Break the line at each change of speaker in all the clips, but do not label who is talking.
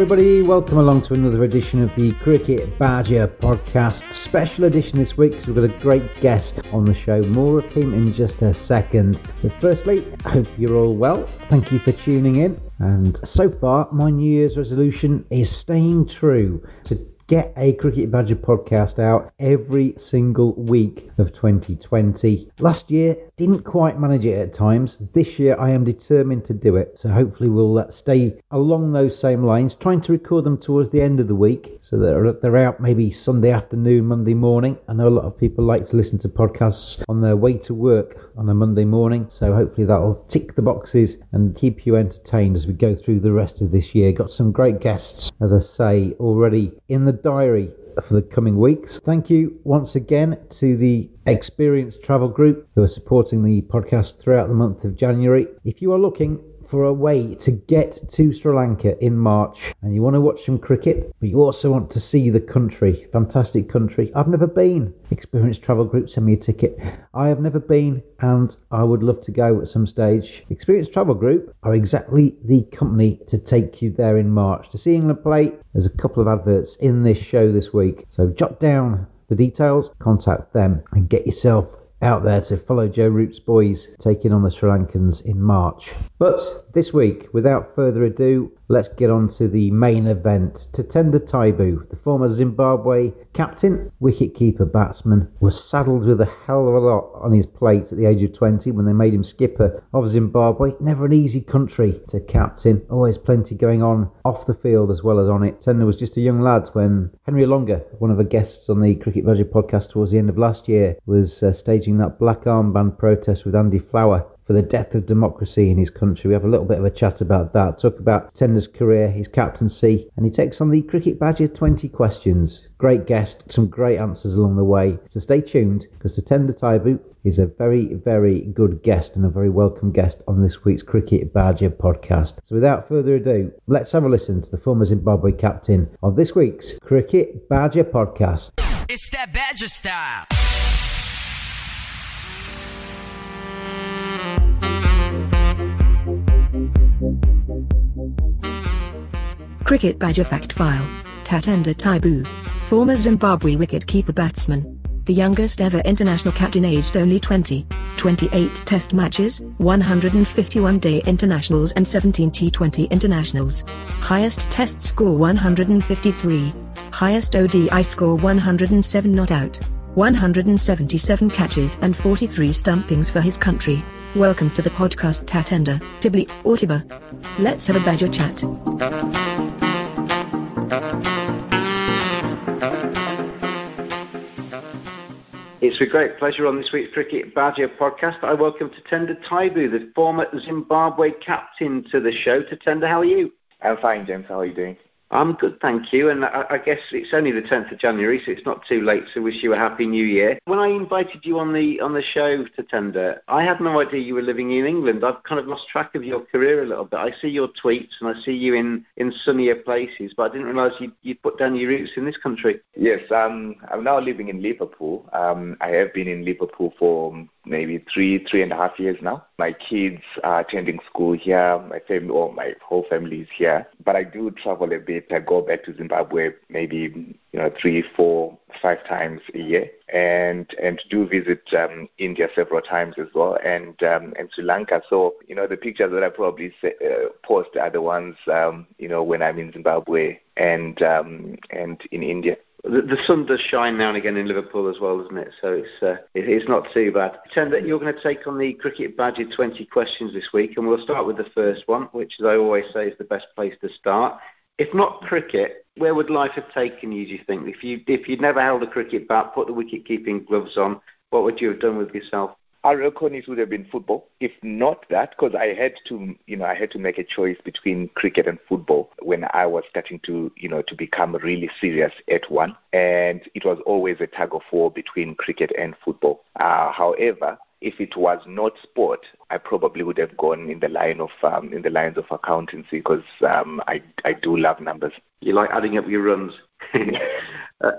Everybody. Welcome along to another edition of the Cricket Badger podcast. Special edition this week because we've got a great guest on the show. More of him in just a second. But firstly, I hope you're all well. Thank you for tuning in. And so far, my New Year's resolution is staying true to get a Cricket Badger podcast out every single week of 2020. Last year, didn't quite manage it at times. This year, I am determined to do it. So hopefully, we'll uh, stay along those same lines, trying to record them towards the end of the week so that they're, they're out maybe Sunday afternoon, Monday morning. I know a lot of people like to listen to podcasts on their way to work on a Monday morning. So hopefully, that'll tick the boxes and keep you entertained as we go through the rest of this year. Got some great guests, as I say, already in the diary for the coming weeks. Thank you once again to the Experience Travel Group who are supporting the podcast throughout the month of January. If you are looking for a way to get to Sri Lanka in March and you want to watch some cricket, but you also want to see the country, fantastic country. I've never been. Experience Travel Group send me a ticket. I have never been and I would love to go at some stage. Experience Travel Group are exactly the company to take you there in March. To see England play, there's a couple of adverts in this show this week. So jot down the details, contact them and get yourself out there to follow Joe Root's boys taking on the Sri Lankans in March. But this week, without further ado, let's get on to the main event. Tatenda Taibu, the former Zimbabwe captain, wicket-keeper batsman, was saddled with a hell of a lot on his plate at the age of 20 when they made him skipper of Zimbabwe. Never an easy country to captain, always plenty going on off the field as well as on it. Tatenda was just a young lad when Henry Olonga, one of the guests on the Cricket Badger podcast towards the end of last year, was uh, staging that black armband protest with Andy Flower for the death of democracy in his country. We have a little bit of a chat about that. Talk about Tatenda's career, his captaincy, and he takes on the Cricket Badger 20 questions. Great guest, some great answers along the way. So stay tuned because Tender Taibu is a very, very good guest and a very welcome guest on this week's Cricket Badger podcast. So without further ado, let's have a listen to the former Zimbabwe captain of this week's Cricket Badger podcast.
It's that Badger style.
Cricket Badger Fact File. Tatenda Taibu. Former Zimbabwe wicket-keeper batsman. The youngest ever international captain aged only 20. 28 test matches, 151 day internationals and 17 T20 internationals. Highest test score 153. Highest ODI score 107 not out. 177 catches and 43 stumpings for his country. Welcome to the podcast Tatenda, Tibli, or Tiba. Let's have a badger chat.
It's a great pleasure on this week's Cricket Badger podcast. I welcome Tatenda Taibu, the former Zimbabwe captain, to the show. Tatenda, how are you?
I'm fine, James. How are you doing?
I'm good, thank you. And I, I, guess it's only the 10th of January, so it's not too late to wish you a happy new year. When I invited you on the on the show Tatenda, I had no idea you were living in England. I've kind of lost track of your career a little bit. I see your tweets and I see you in, in sunnier places, but I didn't realise you you put down your roots in this country.
Yes, um, I'm now living in Liverpool. Um, I have been in Liverpool for maybe three, three and a half years now. My kids are attending school here. My family, or my whole family is here. But I do travel a bit. I go back to Zimbabwe maybe you know three, four, five times a year, and and do visit um, India several times as well, and um, and Sri Lanka. So you know the pictures that I probably say, uh, post are the ones um, you know when I'm in Zimbabwe and um, and in India.
The, the, sun does shine now and again in Liverpool as well, doesn't it? So it's uh, it, it's not too bad. Pretend that you're going to take on the Cricket Badger 20 questions this week, and we'll start with the first one, which, as I always say, is the best place to start. If not cricket, where would life have taken you? Do you think if you if you'd never held a cricket bat, put the wicket keeping gloves on, what would you have done with yourself?
I reckon it would have been football. If not that, because I had to, you know, I had to make a choice between cricket and football when I was starting to, you know, to become really serious at one, and it was always a tug of war between cricket and football. Uh, however, if it was not sport, I probably would have gone in the line of um, in the lines of accountancy because um, I I do love numbers.
You like adding up your runs. uh,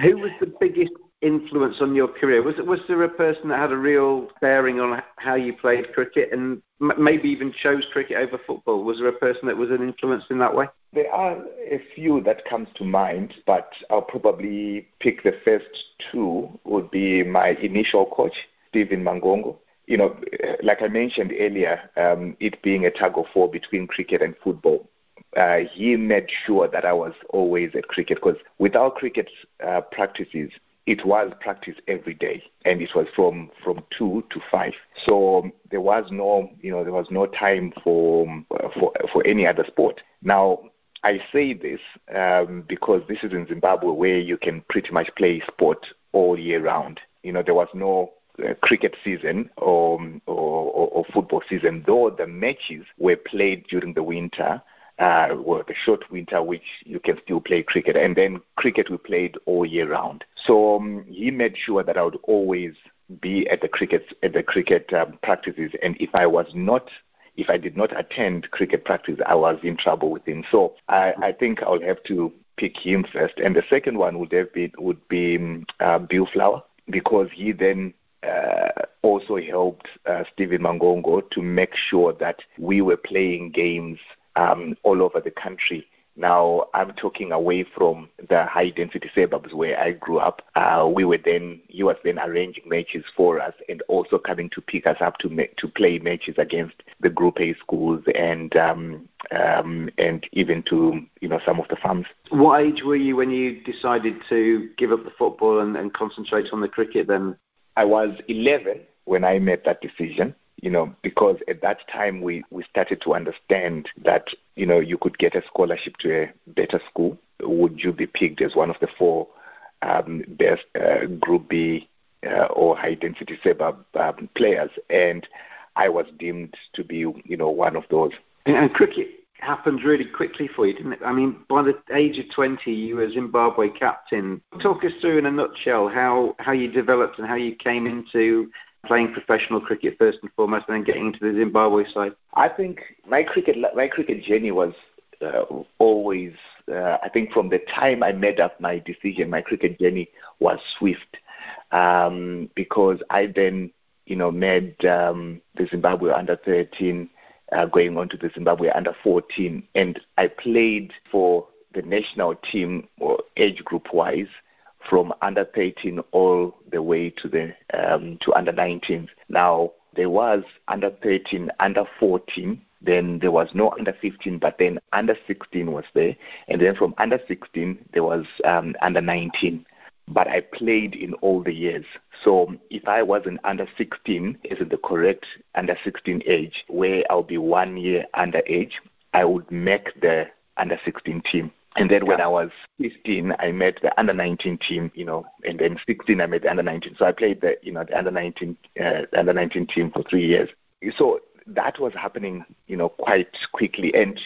who was the biggest influence on your career? Was was there a person that had a real bearing on how you played cricket and m- maybe even chose cricket over football? Was there a person that was an influence in that way?
There are a few that comes to mind, but I'll probably pick the first two. Would be my initial coach, Stephen Mangongo. You know, like I mentioned earlier, um, it being a tug of war between cricket and football. Uh, he made sure that I was always at cricket because without cricket uh, practices, it was practice every day and it was from from two to five. So there was no you know there was no time for for for any other sport. Now i say this um, because this is in zimbabwe where you can pretty much play sport all year round. You know there was no uh, cricket season or, or, or football season though the matches were played during the winter uh, well, the short winter, which you can still play cricket, and then cricket we played all year round. So um, he made sure that I would always be at the cricket at the cricket um, practices, and if I was not if I did not attend cricket practice, I was in trouble with him. So I, I think I'll have to pick him first, and the second one would have been would be um, uh, Bill Flower because he then uh, also helped uh, Stephen Mangongo to make sure that we were playing games um, all over the country. Now, I'm talking away from the high density suburbs where I grew up. Uh, we were then, he was then arranging matches for us and also coming to pick us up to ma- to play matches against the Group A schools and um, um, and even to you know some of the farms.
What age were you when you decided to give up the football and, and concentrate on the cricket? Then
I was 11 when I made that decision you know, because at that time we, we started to understand that, you know, you could get a scholarship to a better school. Would you be picked as one of the four um, best uh, Group B uh, or high density suburb um, players? And I was deemed to be, you know, one of those.
And, and cricket happened really quickly for you, didn't it? I mean, by the age of 20, you were Zimbabwe captain. Talk us through in a nutshell how, how you developed and how you came into playing professional cricket first and foremost, and then getting into the Zimbabwe side?
I think my cricket my cricket journey was uh, always. Uh, I think from the time I made up my decision, my cricket journey was swift um, because I then you know made um, the Zimbabwe under 13. Uh, going on to the Zimbabwe under 14, and I played for the national team, or age group wise, from under 13 all the way to the um, to under 19. Now there was under 13, under 14. Then there was no under 15, but then under 16 was there, and then from under 16 there was um, under 19 but I played in all the years. So if I was an under 16, is it the correct under 16 age, where I'll be one year under age, I would make the under 16 team. And then when I was 15, I met the under 19 team, you know, and then 16, I met the under 19. So I played the, you know, the under 19, uh, under 19 team for three years. So that was happening, you know, quite quickly. And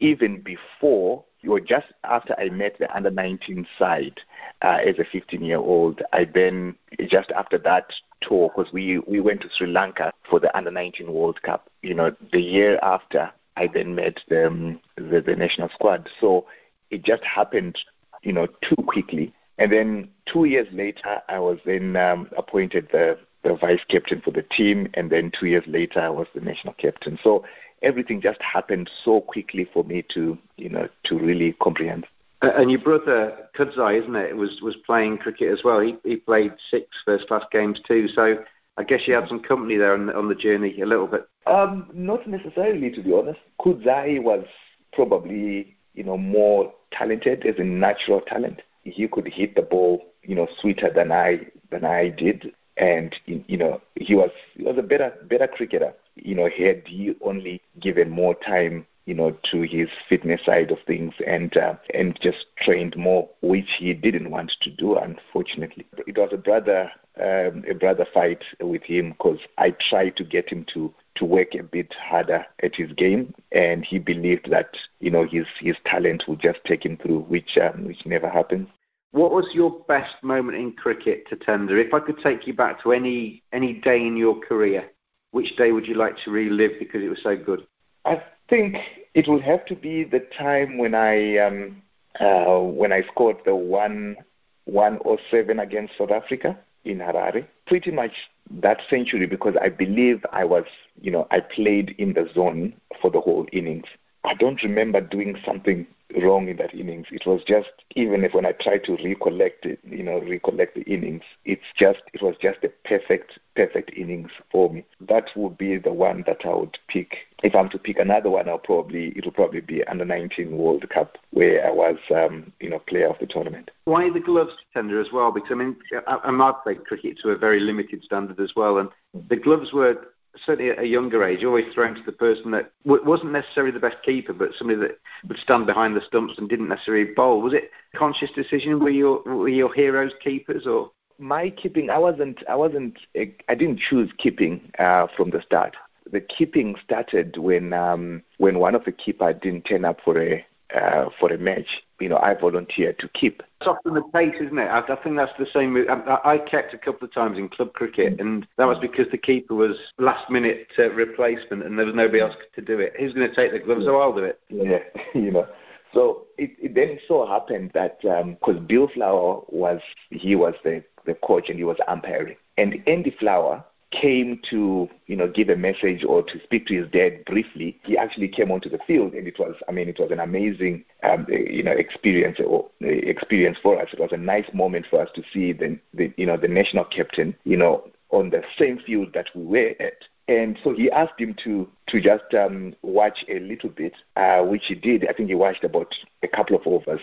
even before, or just after I met the under 19 side uh, as a 15 year old, I then, just after that tour, because we, we went to Sri Lanka for the under 19 World Cup, you know, the year after, I then met the, um, the, the national squad. So it just happened, you know, too quickly. And then two years later, I was then um, appointed the, the vice captain for the team. And then two years later, I was the national captain. So everything just happened so quickly for me to, you know, to really comprehend.
And your brother Kudzai, isn't it, was was playing cricket as well. He he played six first class games too. So I guess you had some company there on the, on the journey a little bit.
Um, not necessarily, to be honest. Kudzai was probably you know more talented as a natural talent. He could hit the ball you know sweeter than I than I did, and you know he was he was a better better cricketer. You know, had he only given more time you know, to his fitness side of things and uh, and just trained more, which he didn't want to do, unfortunately. It was a brother um, a brother fight with him because I tried to get him to to work a bit harder at his game, and he believed that you know his his talent would just take him through, which um, which never happened.
What was your best moment in cricket Tatenda? If I could take you back to any any day in your career, which day would you like to relive because it was so good?
I think it would have to be the time when I um, uh, when I scored the one one or seven against South Africa in Harare. Pretty much that century because I believe I was, you know, I played in the zone for the whole innings. I don't remember doing something wrong in that innings. It was just even if when I try to recollect it, you know, recollect the innings, it's just it was just a perfect perfect innings for me. That would be the one that I would pick. If I'm to pick another one, I'll probably it will probably be under 19 World Cup where I was, um, you know, player of the tournament.
Why the gloves Tatenda as well? Because I mean, I, I played cricket to a very limited standard as well, and the gloves were certainly at a younger age, always thrown to the person that w- wasn't necessarily the best keeper, but somebody that would stand behind the stumps and didn't necessarily bowl. Was it a conscious decision? Were your were your heroes keepers or?
My keeping, I wasn't, I wasn't, I didn't choose keeping uh, from the start. The keeping started when um, when one of the keeper didn't turn up for a uh, for a match, you know, I volunteered to keep.
It's often the case, isn't it? I, I think that's the same. I, I, kept a couple of times in club cricket, and that was because the keeper was last minute uh, replacement, and there was nobody else to do it. Who's going to take the gloves? So I'll do it.
Yeah, you know. So it, it then so happened that because um, Bill Flower was he was the the coach and he was umpiring, and Andy Flower came to you know give a message or to speak to his dad briefly he actually came onto the field and it was i mean it was an amazing um, you know experience or uh, experience for us it was a nice moment for us to see the, the you know the national captain you know on the same field that we were at and so he asked him to to just um, watch a little bit, uh, which he did. I think he watched about a couple of overs.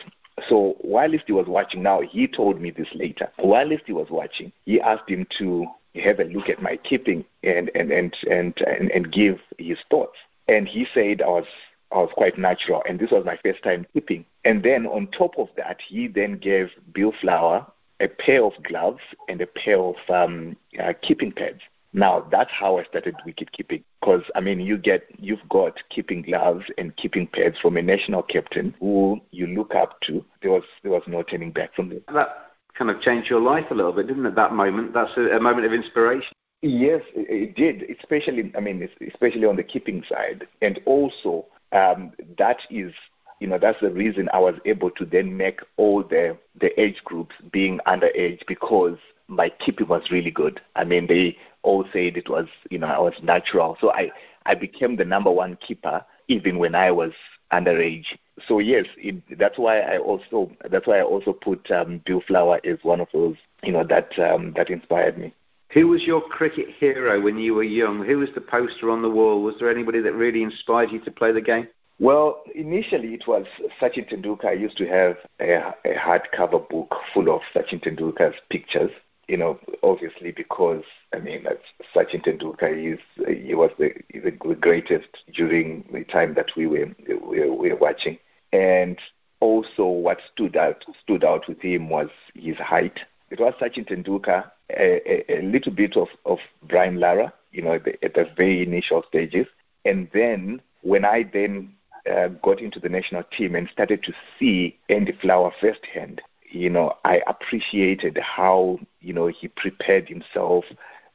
So whilst he was watching, now he told me this later. Whilst he was watching, he asked him to have a look at my keeping and and and and and, and give his thoughts. And he said I was I was quite natural, and this was my first time keeping. And then on top of that, he then gave Bill Flower a pair of gloves and a pair of um, uh, keeping pads. Now that's how I started wicket keeping. Because I mean, you get you've got keeping gloves and keeping pads from a national captain who you look up to. There was there was no turning back from.
That kind of changed your life a little bit, didn't it? That moment, that's a, a moment of inspiration.
Yes, it, did. Especially, I mean, especially on the keeping side, and also um, that is, you know, that's the reason I was able to then make all the the age groups being underage because my keeping was really good. I mean, they all said it was, you know, I was natural. So I I became the number one keeper even when I was underage. So yes, it, that's why I also that's why I also put um, Bill Flower as one of those you know that um, that inspired me.
Who was your cricket hero when you were young? Who was the poster on the wall? Was there anybody that really inspired you to play the game?
Well, initially it was Sachin Tendulkar. I used to have a, a hardcover book full of Sachin Tendulkar's pictures. You know, obviously because I mean, Sachin Tendulkar is he was the, the greatest during the time that we were we were, we were watching. And also what stood out stood out with him was his height. It was Sachin Tendulkar, a, a, a little bit of, of Brian Lara, you know, at the, at the very initial stages. And then when I then uh, got into the national team and started to see Andy Flower firsthand, you know, I appreciated how, you know, he prepared himself,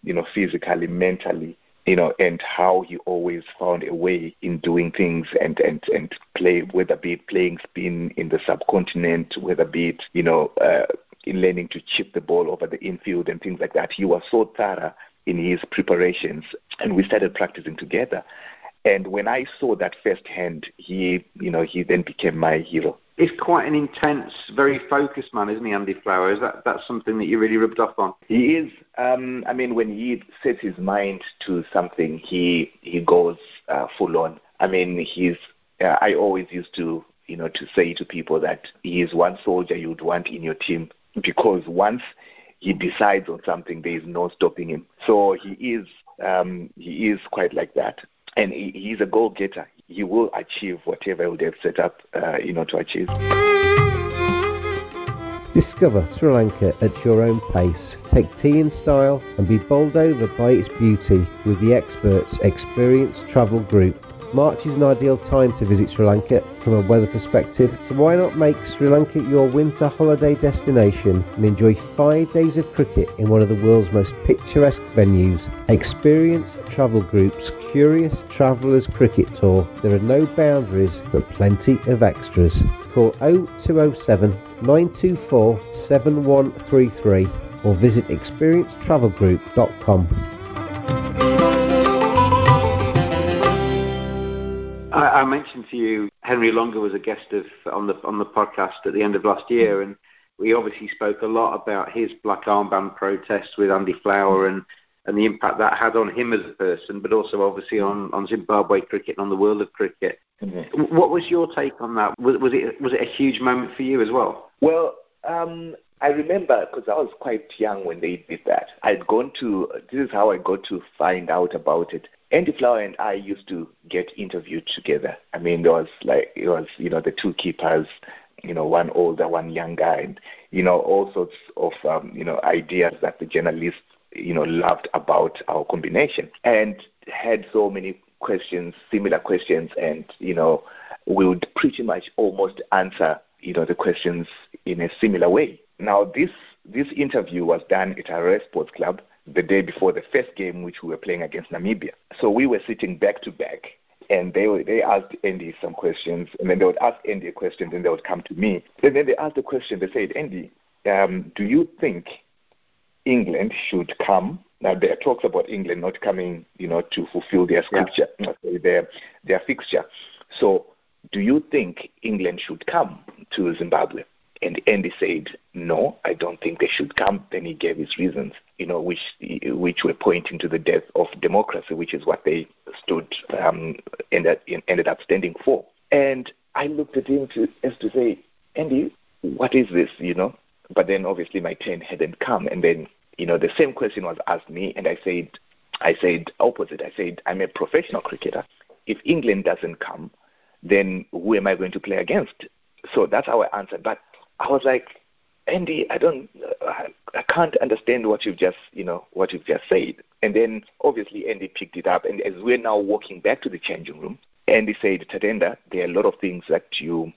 you know, physically, mentally, you know, and how he always found a way in doing things and, and, and play, whether be it playing spin in the subcontinent, whether be it, you know, uh, in learning to chip the ball over the infield and things like that. He was so thorough in his preparations, and we started practicing together. And when I saw that firsthand, he, you know, he then became my hero.
He's quite an intense, very focused man, isn't he, Andy Flower? Is that that's something that you really rubbed off on?
He is. Um, I mean, when he sets his mind to something, he he goes uh, full on. I mean, he's. Uh, I always used to, you know, to say to people that he is one soldier you'd want in your team because once he decides on something, there is no stopping him. So he is um, he is quite like that, and he, he's a goal getter. He will achieve whatever he would have set up, uh, you know, to achieve.
Discover Sri Lanka at your own pace. Take tea in style and be bowled over by its beauty with the experts Experience Travel Group. March is an ideal time to visit Sri Lanka from a weather perspective, so why not make Sri Lanka your winter holiday destination and enjoy five days of cricket in one of the world's most picturesque venues? Experience Travel Group's Curious Travellers Cricket Tour. There are no boundaries but plenty of extras. Call 0207 924 7133 or visit experiencetravelgroup.com.
I, I mentioned to you Henry Olonga was a guest of on the on the podcast at the end of last year, and we obviously spoke a lot about his black armband protest with Andy Flower and and the impact that had on him as a person, but also obviously on, on Zimbabwe cricket and on the world of cricket. Mm-hmm. What was your take on that? Was, was, it was it a huge moment for you as well?
Well, um, I remember because I was quite young when they did that. I'd gone to this is how I got to find out about it. Andy Flower and I used to get interviewed together. I mean, there was like it was you know the two keepers, you know one older, one younger, and you know all sorts of um, you know ideas that the journalists you know loved about our combination and had so many questions, similar questions, and you know we would pretty much almost answer you know the questions in a similar way. Now this this interview was done at our sports club the day before the first game, which we were playing against Namibia. So we were sitting back to back, and they they asked Andy some questions, and then they would ask Andy a question, then they would come to me. And then they asked the question. They said, Andy, um, do you think England should come? Now there are talks about England not coming, you know, to fulfill their scripture, yeah. their their fixture. So, do you think England should come to Zimbabwe? And Andy said, "No, I don't think they should come." Then he gave his reasons, you know, which which were pointing to the death of democracy, which is what they stood um, ended ended up standing for. And I looked at him to, as to say, Andy, what is this, you know? But then obviously my turn hadn't come, and then you know the same question was asked me, and I said, I said opposite. I said I'm a professional cricketer. If England doesn't come, then who am I going to play against? So that's how I answered. But I was like, Andy, I don't, I, can't understand what you've just, you know, what you've just said. And then obviously Andy picked it up, and as we're now walking back to the changing room, Andy said, Tatenda, there are a lot of things that you,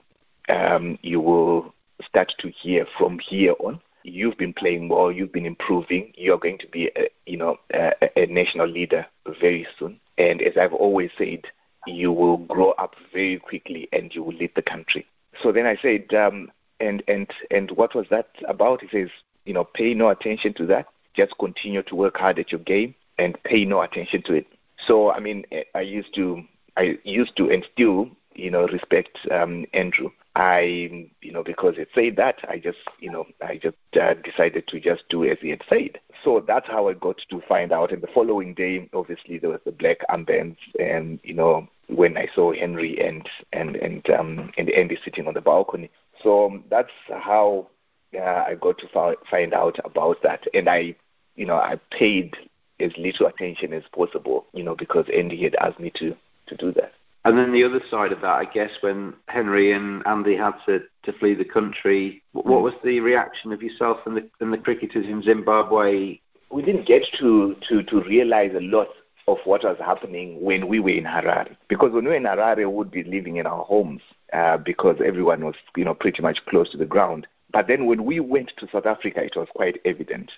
um, you will start to hear from here on. You've been playing well. You've been improving. You're going to be, a, you know, a, a national leader very soon. And as I've always said, you will grow up very quickly and you will lead the country. So then I said, um, and and and what was that about? He says, you know, pay no attention to that. Just continue to work hard at your game and pay no attention to it. So I mean, I used to, I used to, and still, you know, respect um, Andrew. I, you know, because it said that, I just, you know, I just uh, decided to just do as he had said. So that's how I got to find out. And the following day, obviously, there was the black armbands, and you know, when I saw Henry and and and um, and Andy sitting on the balcony, so that's how uh, I got to find out about that, and I, you know, I paid as little attention as possible, you know, because Andy had asked me to to do that.
And then the other side of that, I guess, when Henry and Andy had to, to flee the country, what was the reaction of yourself and the, and the cricketers in Zimbabwe?
We didn't get to, to, to realize a lot of what was happening when we were in Harare. Because when we were in Harare, we would be living in our homes uh, because everyone was, you know, pretty much close to the ground. But then when we went to South Africa, it was quite evident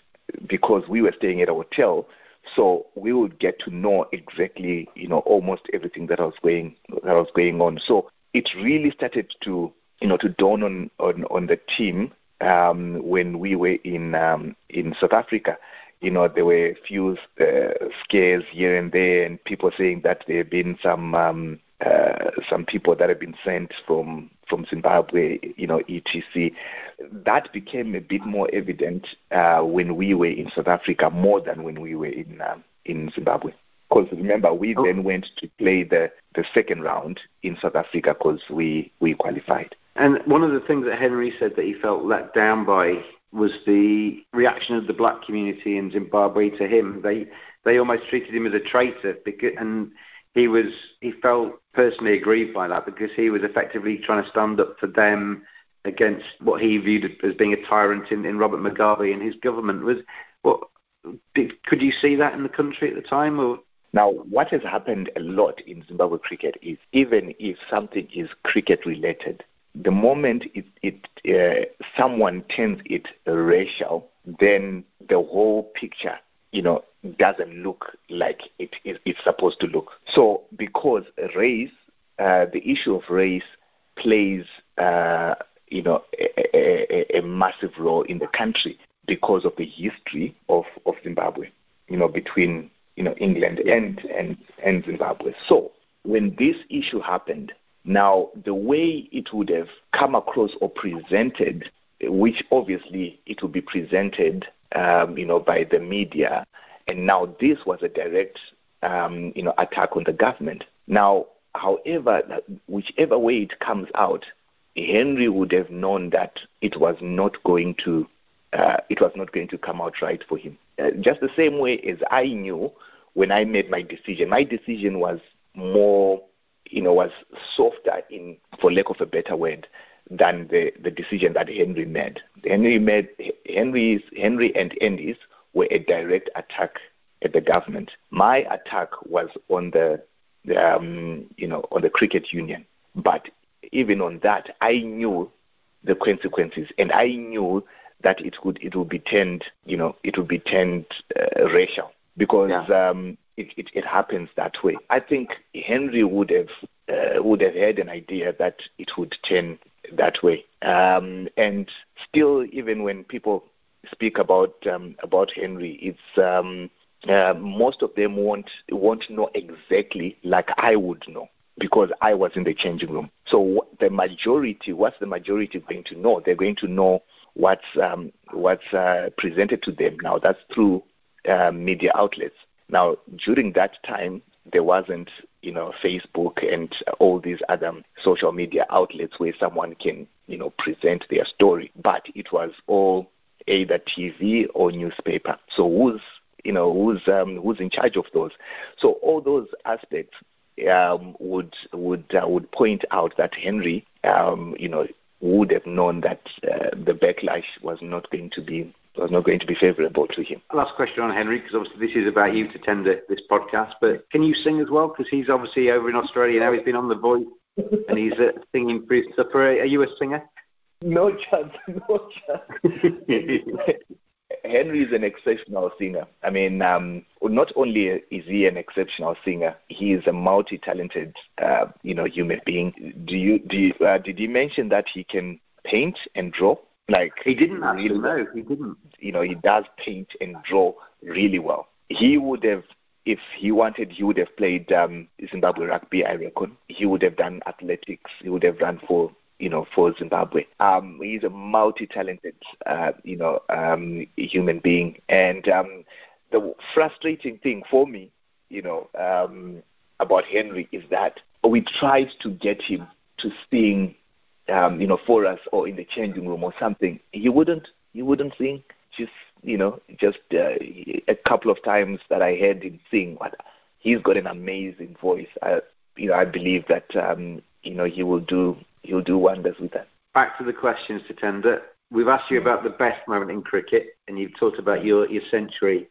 because we were staying at a hotel. So we would get to know exactly, you know, almost everything that was going that was going on. So it really started to, you know, to dawn on on, on the team um, when we were in um, in South Africa you know, there were a few uh, scares here and there, and people saying that there have been some um, uh, some people that have been sent from from Zimbabwe, you know, etc. That became a bit more evident uh, when we were in South Africa more than when we were in um, in Zimbabwe. Because remember, we oh. then went to play the, the second round in South Africa because we, we qualified.
And one of the things that Henry said that he felt let down by was the reaction of the black community in Zimbabwe to him. They they almost treated him as a traitor, because, and he was he felt personally aggrieved by that because he was effectively trying to stand up for them against what he viewed as being a tyrant in, in Robert Mugabe and his government. Was what did, could you see that in the country at the time, or
now, what has happened a lot in Zimbabwe cricket is even if something is cricket related, the moment it, it uh, someone turns it racial, then the whole picture, you know, doesn't look like it is it's supposed to look. So, because race, uh, the issue of race plays, uh, you know, a, a, a massive role in the country because of the history of, of Zimbabwe, you know, between you know England and and and Zimbabwe. So when this issue happened, now, the way it would have come across or presented, which obviously it would be presented, um, you know, by the media, and now this was a direct, um, you know, attack on the government. Now, however, whichever way it comes out, Henry would have known that it was not going to, uh, it was not going to come out right for him. Uh, just the same way as I knew when I made my decision. My decision was more you know, was softer in, for lack of a better word, than the, the decision that Henry made. Henry made Henry's Henry and Andy's were a direct attack at the government. My attack was on the, the um, you know on the cricket union. But even on that, I knew the consequences, and I knew that it would it would be turned you know it would be turned uh, racial because yeah. um, it, it, it happens that way. I think Henry would have uh, would have had an idea that it would turn that way. Um, and still, even when people speak about um, about Henry, it's um, uh, most of them won't won't know exactly like I would know because I was in the changing room. So the majority, what's the majority going to know? They're going to know what's um, what's uh, presented to them now. That's through uh, media outlets. Now, during that time, there wasn't, you know, Facebook and all these other social media outlets where someone can, you know, present their story. But it was all either TV or newspaper. So who's, you know, who's um, who's in charge of those? So all those aspects um, would would uh, would point out that Henry, um, you know, would have known that uh, the backlash was not going to be was not going to be favourable to him.
Last question on Henry, because obviously this is about you Tatenda this podcast. But can you sing as well? Because he's obviously over in Australia now. He's been on The Voice and he's uh, singing for his supper. Are you a singer?
No chance, no chance. Henry is an exceptional singer. I mean, um, not only is he an exceptional singer, he is a multi-talented, uh, you know, human being. Do you, do you, uh, did he mention that he can paint and draw? Like
he didn't. Really no, he didn't.
You know, he does paint and draw really well. He would have, if he wanted, he would have played um, Zimbabwe rugby. I reckon he would have done athletics. He would have run for you know, for Zimbabwe. Um, he's a multi-talented, uh, you know, um, human being. And um, the frustrating thing for me, you know, um, about Henry is that we tried to get him to sing um, you know, for us or in the changing room or something, he wouldn't he wouldn't sing. Just you know, just uh, a couple of times that I heard him sing, but he's got an amazing voice. I, you know, I believe that um, you know he will do he'll do wonders with that.
Back to the questions, Tatenda. We've asked you about the best moment in cricket, and you've talked about your, your century.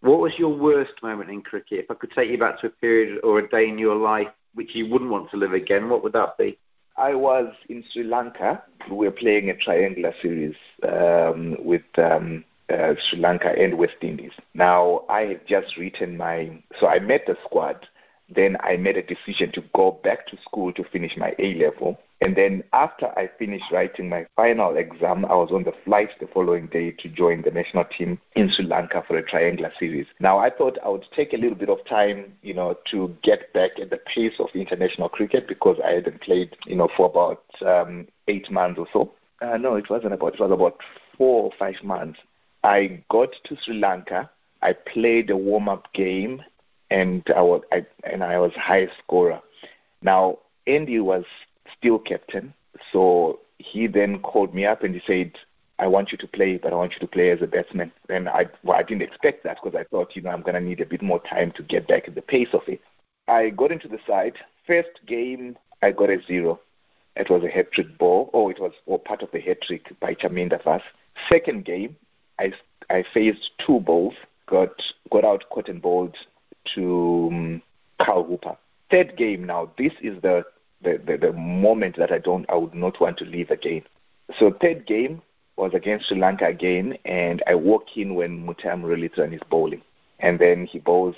What was your worst moment in cricket? If I could take you back to a period or a day in your life which you wouldn't want to live again, what would that be?
I was in Sri Lanka. We were playing a triangular series um, with um, uh, Sri Lanka and West Indies. Now, I had just written my, so I met the squad. Then I made a decision to go back to school to finish my A level. And then after I finished writing my final exam, I was on the flight the following day to join the national team in Sri Lanka for a triangular series. Now I thought I would take a little bit of time, you know, to get back at the pace of international cricket because I hadn't played, you know, for about um, eight months or so. Uh, no, it wasn't about. It was about four or five months. I got to Sri Lanka. I played a warm-up game, and I was I, and I was high scorer. Now Andy was still captain. So he then called me up and he said, I want you to play, but I want you to play as a batsman. And I, well, I didn't expect that because I thought, you know, I'm to need a bit more time to get back at the pace of it. I got into the side. First game, I got a zero. It was a hat trick ball. Oh, it was or part of the hat trick by Chaminda Vaas. Second game, I, I faced two balls, got got out caught and bowled to um, Carl Hooper. Third game now, this is the the, the, the moment that I don't I would not want to leave again. So third game was against Sri Lanka again, and I walk in when Muttiah Muralitharan is bowling, and then he bowls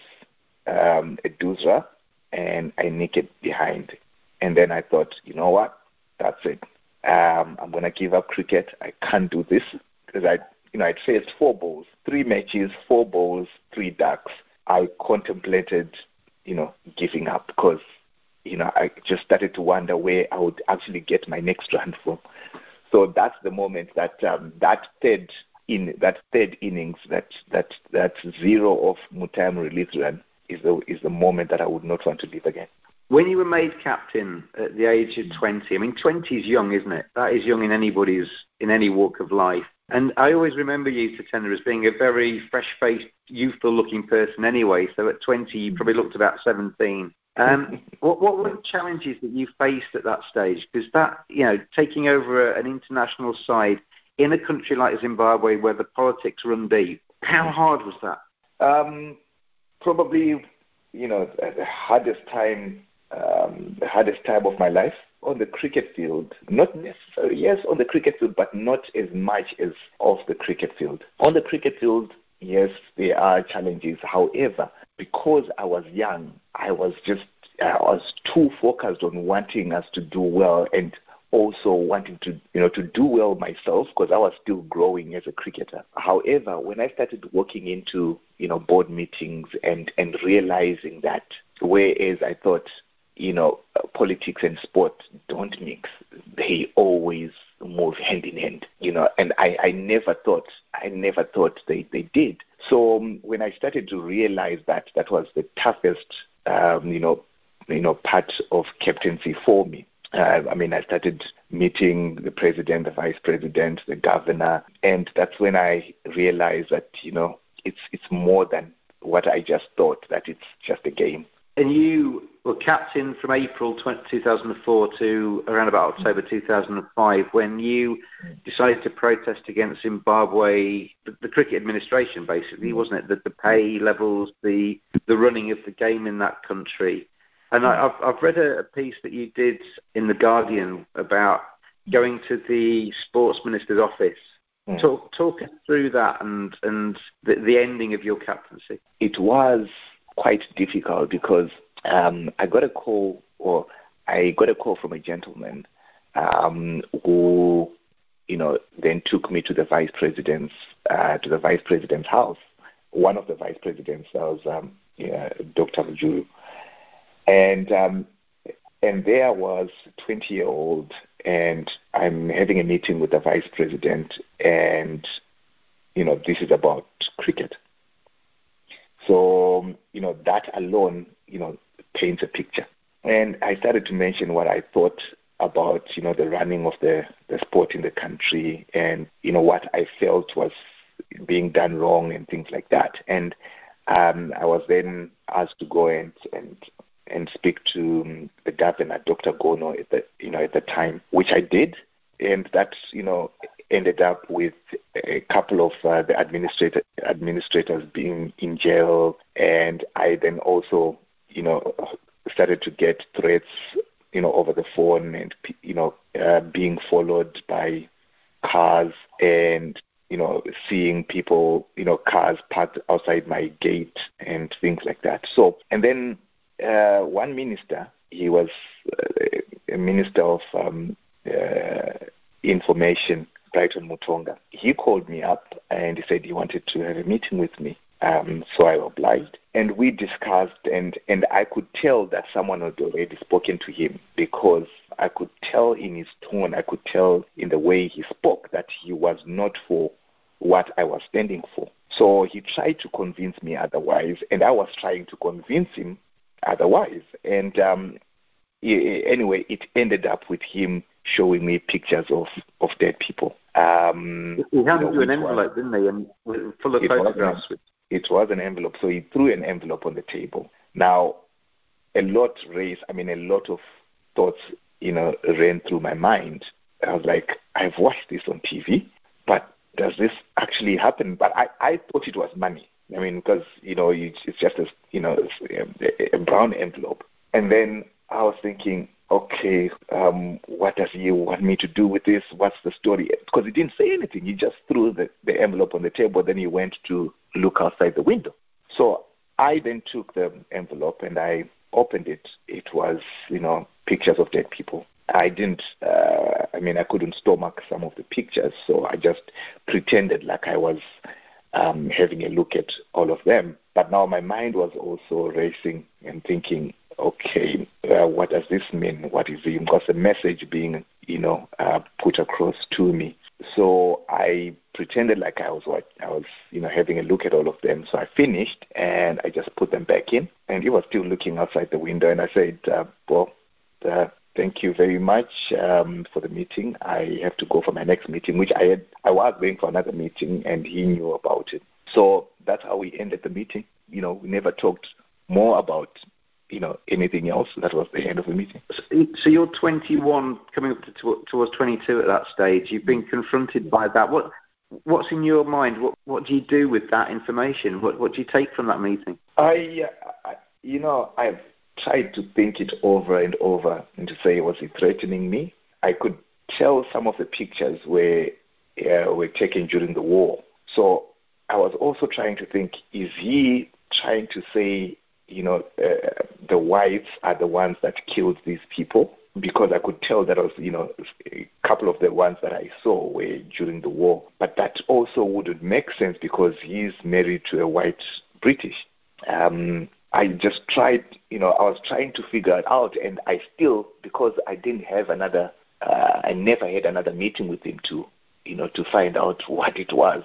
um, a doosra, and I nick it behind, and then I thought, you know what, that's it. Um, I'm gonna give up cricket. I can't do this because I, you know, I'd faced four bowls, three matches, four bowls, three ducks. I contemplated, you know, giving up because you know, I just started to wonder where I would actually get my next run from. So that's the moment that um, that third in that third innings, that that that zero of Muttiah Muralitharan is the is the moment that I would not want to live again.
When you were made captain at the age of 20, I mean, 20 is young, isn't it? That is young in anybody's in any walk of life. And I always remember you, Tatenda, as being a very fresh-faced, youthful-looking person anyway. So at 20, you probably looked about 17. Um, what, what were the challenges that you faced at that stage? Because that, you know, taking over an international side in a country like Zimbabwe where the politics run deep, how hard was that?
Um, probably, you know, the hardest time, um, the hardest time of my life on the cricket field. Not hmm. necessarily, yes, on the cricket field, but not as much as off the cricket field. On the cricket field, yes, there are challenges. However, because I was young, I was just I was too focused on wanting us to do well and also wanting to you know to do well myself because I was still growing as a cricketer. However, when I started walking into you know board meetings and and realizing that whereas I thought you know politics and sport don't mix, they always move hand in hand. You know, and I I never thought I never thought they they did. So um, when I started to realize that that was the toughest um, you know you know part of captaincy for me uh, I mean, I started meeting the president, the vice president, the governor, and that's when I realized that you know it's it's more than what I just thought. That it's just a game.
And you were captain from April 20, 2004 to around about October 2005 when you decided to protest against Zimbabwe, the, the cricket administration, basically, wasn't it? The, the pay levels, the the running of the game in that country. And I, have I've read a, a piece that you did in the Guardian about going to the sports minister's office. Mm. Talk talk us through that and and the, the ending of your captaincy.
It was quite difficult because um, I got a call, or I got a call from a gentleman um, who, you know, then took me to the vice president's uh, to the vice president's house. One of the vice presidents was um, yeah, Dr. Mujuru and um, and there was 20 year old, and I'm having a meeting with the vice president, and you know this is about cricket. So you know that alone, you know, paints a picture. And I started to mention what I thought about you know the running of the the sport in the country, and you know what I felt was being done wrong and things like that. And um, I was then asked to go and and and speak to um, the governor, Dr. Gono, at the, you know, at the time, which I did, and that you know ended up with a couple of uh, the administrator, administrators being in jail, and I then also, you know, started to get threats, you know, over the phone, and you know, uh, being followed by cars and you know, seeing people, you know, cars parked outside my gate and things like that. So, and then uh, one minister, he was uh, a minister of um, uh, information, Brighton Matonga. He called me up and he said he wanted to have a meeting with me. Um, so I obliged, and we discussed, and and I could tell that someone had already spoken to him because I could tell in his tone, I could tell in the way he spoke that he was not for what I was standing for. So he tried to convince me otherwise, and I was trying to convince him otherwise. And um, anyway, it ended up with him showing me pictures of, of dead people. Um,
he handed you, know, you an envelope, was, didn't he, and full of photographs.
Was it was an envelope, so he threw an envelope on the table. Now, a lot raised, I mean, a lot of thoughts, you know, ran through my mind. I was like, I've watched this on TV, but does this actually happen? But I, I thought it was money. I mean, because you know, it's just a you know a, a brown envelope. And then I was thinking, okay, um, what does he want me to do with this? What's the story? Because he didn't say anything. He just threw the, the envelope on the table. Then he went to look outside the window. So I then took the envelope and I opened it. It was, you know, pictures of dead people. I didn't, uh, I mean, I couldn't stomach some of the pictures, so I just pretended like I was um, having a look at all of them. But now my mind was also racing and thinking, okay, uh, what does this mean? What is it? Because the message being, you know, uh, put across to me. So I pretended like I was what I was, you know, having a look at all of them. So I finished and I just put them back in, and he was still looking outside the window. And I said, uh, well, uh, Thank you very much um, for the meeting. I have to go for my next meeting, which I had. I was going for another meeting, and he knew about it. So that's how we ended the meeting. You know, we never talked more about you know anything else. That was the end of the meeting.
So you're 21, coming up to, towards 22 at that stage. You've been confronted by that. What what's in your mind? What what do you do with that information? What what do you take from that meeting?
I, I you know, I've tried to think it over and over and to say, was he threatening me? I could tell some of the pictures were uh, were taken during the war. So I was also trying to think, is he trying to say, you know, uh, the whites are the ones that killed these people? Because I could tell that was, you know, a couple of the ones that I saw were during the war. But that also wouldn't make sense because he's married to a white British. Um, I just tried, you know, I was trying to figure it out, and I still, because I didn't have another, uh, I never had another meeting with him to, you know, to find out what it was.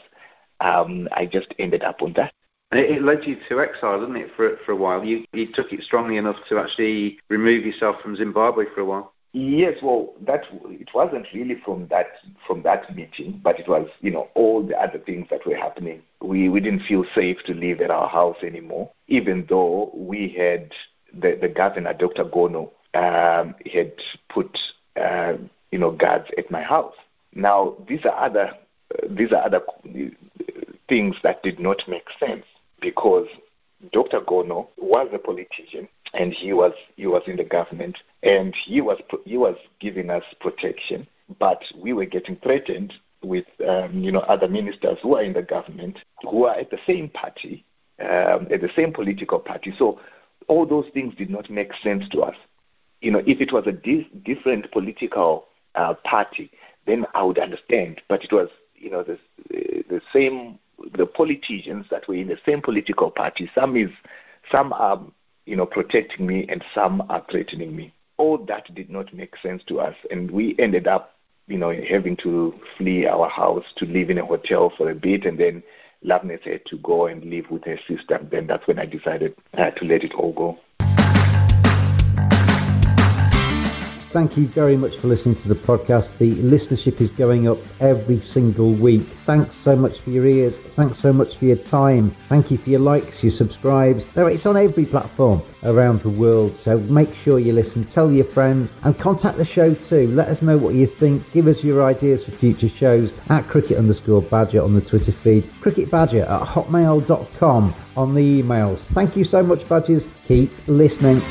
Um, I just ended up on that.
It, led you to exile, didn't it, for for a while? You you took it strongly enough to actually remove yourself from Zimbabwe for a while.
Yes, well, that it wasn't really from that from that meeting, but it was you know all the other things that were happening. We we didn't feel safe to live at our house anymore, even though we had the the governor, Dr. Gono, um, had put uh, you know guards at my house. Now these are other uh, these are other things that did not make sense because Dr. Gono was a politician and he was he was in the government and he was he was giving us protection, but we were getting threatened with um, you know other ministers who are in the government who are at the same party, um, at the same political party. So all those things did not make sense to us. You know, if it was a di- different political uh, party, then I would understand. But it was you know the the same the politicians that were in the same political party. Some is some are you know protecting me and some are threatening me. All that did not make sense to us, and we ended up you know having to flee our house to live in a hotel for a bit, and then Loveness had to go and live with her sister. Then that's when I decided uh, to let it all go.
Thank you very much for listening to the podcast. The listenership is going up every single week. Thanks so much for your ears. Thanks so much for your time. Thank you for your likes, your subscribes. It's on every platform around the world. So make sure you listen, tell your friends, and contact the show too. Let us know what you think. Give us your ideas for future shows at cricket underscore badger on the Twitter feed, cricketbadger at hotmail.com on the emails. Thank you so much, Badgers. Keep listening.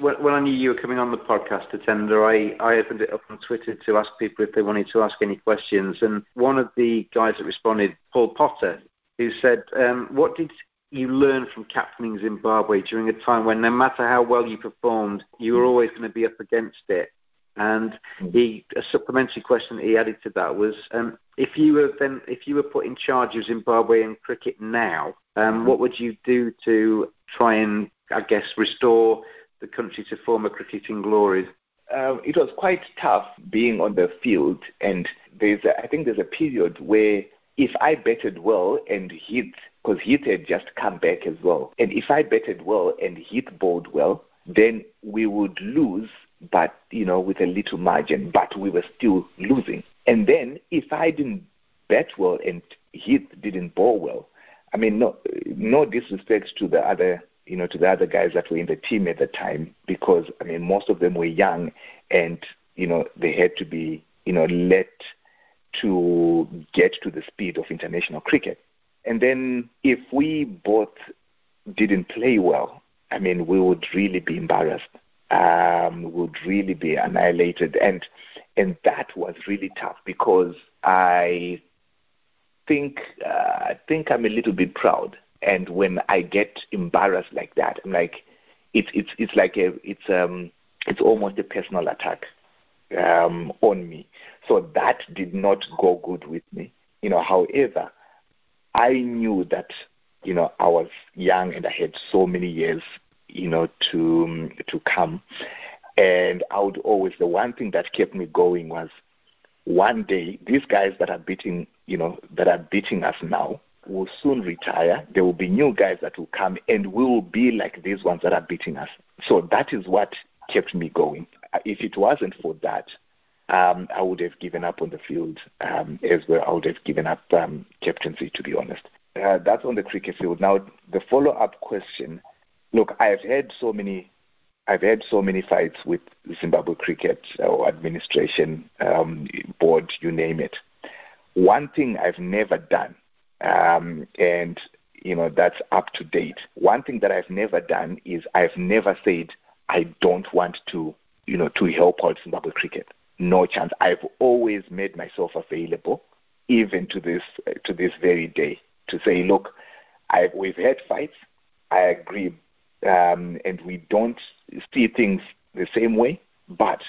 When, I knew you were coming on the podcast, Tatenda, I, I opened it up on Twitter to ask people if they wanted to ask any questions. And one of the guys that responded, Paul Potter, who said, um, What did you learn from captaining Zimbabwe during a time when no matter how well you performed, you were always going to be up against it? And he, a supplementary question that he added to that was, um, if you were then, if you were put in charge of Zimbabwean cricket now, um, what would you do to try and, I guess, restore the country to former cricketing glories?
Uh, it was quite tough being on the field, and there's, a, I think, there's a period where if I batted well and hit, because Heath had just come back as well, and if I batted well and Heath bowled well, then we would lose but you know, with a little margin, but we were still losing. And then if I didn't bat well and Heath didn't bowl well, I mean, no, no disrespect to the other, you know, to the other guys that were in the team at the time, because I mean, most of them were young, and you know, they had to be, you know, let to get to the speed of international cricket. And then if we both didn't play well, I mean, we would really be embarrassed um, would really be annihilated. And and that was really tough because I think uh, I think I'm a little bit proud. And when I get embarrassed like that, I'm like, it's it's it's like a it's um it's almost a personal attack um, on me. So that did not go good with me. You know, however, I knew that you know I was young and I had so many years you know, to to come. And I would always the one thing that kept me going was one day these guys that are beating you know that are beating us now will soon retire. There will be new guys that will come, and we will be like these ones that are beating us. So that is what kept me going. If it wasn't for that, um, I would have given up on the field um, as well. I would have given up um, captaincy, to be honest. Uh, that's on the cricket field. Now, the follow up question look, I've had so many, I've had so many fights with Zimbabwe Cricket or administration, um, board, you name it. One thing I've never done, um, and you know that's up to date. One thing that I've never done is I've never said I don't want to, you know, to help out Zimbabwe Cricket. No chance. I've always made myself available, even to this to this very day, to say, look, I've, we've had fights. I agree um, and we don't see things the same way. But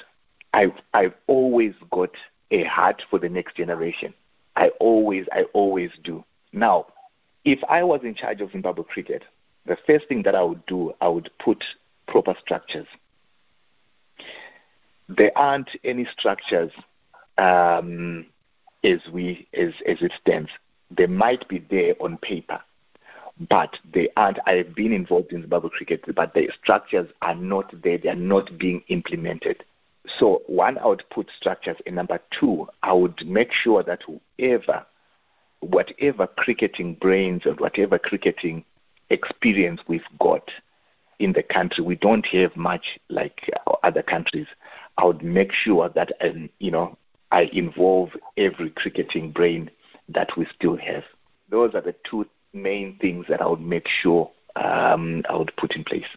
I've I've always got a heart for the next generation. I always I always do. Now, if I was in charge of Zimbabwe cricket, the first thing that I would do, I would put proper structures. There aren't any structures um, as we as as it stands. They might be there on paper, but they aren't. I have been involved in Zimbabwe cricket, but the structures are not there. They are not being implemented. So one, I would put structures, and number two, I would make sure that whoever, whatever cricketing brains and whatever cricketing experience we've got in the country, we don't have much like other countries. I would make sure that um, you know I involve every cricketing brain that we still have. Those are the two main things that I would make sure um, I would put in place.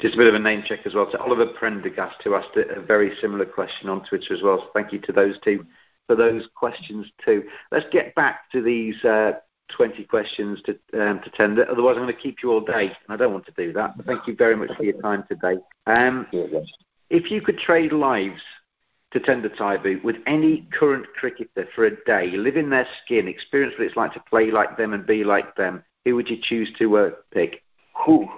Just a bit of a name check as well. So Oliver Prendergast, who asked a very similar question on Twitter as well. So thank you to those two for those questions too. Let's get back to these uh, 20 questions to, um, Tatenda. Otherwise, I'm going to keep you all day, and I don't want to do that. But thank you very much for your time today. Um, if you could trade lives Tatenda Taibu with any current cricketer for a day, live in their skin, experience what it's like to play like them and be like them, who would you choose to uh, pick?
Who?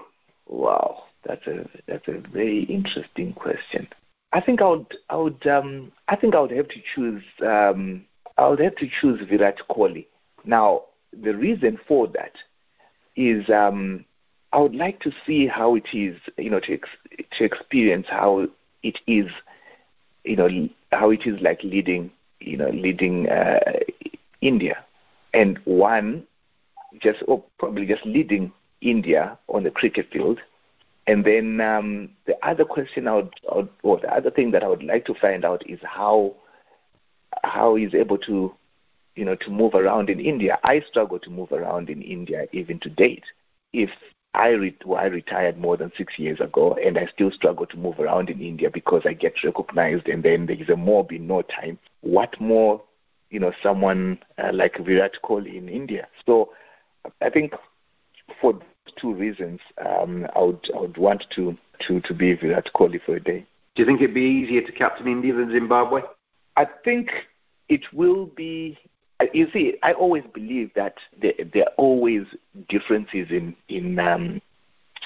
Wow, that's a that's a very interesting question. I think I would I would um, I think I would have to choose um, I would have to choose Virat Kohli. Now the reason for that is um, I would like to see how it is, you know, to ex- to experience how it is, you know, how it is like leading, you know, leading uh, India, and one just or probably just leading India on the cricket field. And then um, the other question I would, or the other thing that I would like to find out is how how he's able to, you know, to move around in India. I struggle to move around in India even to date. If I, re- well, I retired more than six years ago, and I still struggle to move around in India because I get recognized, and then there is a mob in no time. What more, you know, someone uh, like Virat Kohli in India? So, I think for two reasons, um, I would I would want to to to be Virat Kohli for a day.
Do you think it'd be easier to captain India than Zimbabwe?
I think it will be. You see, I always believe that there, there are always differences in in um,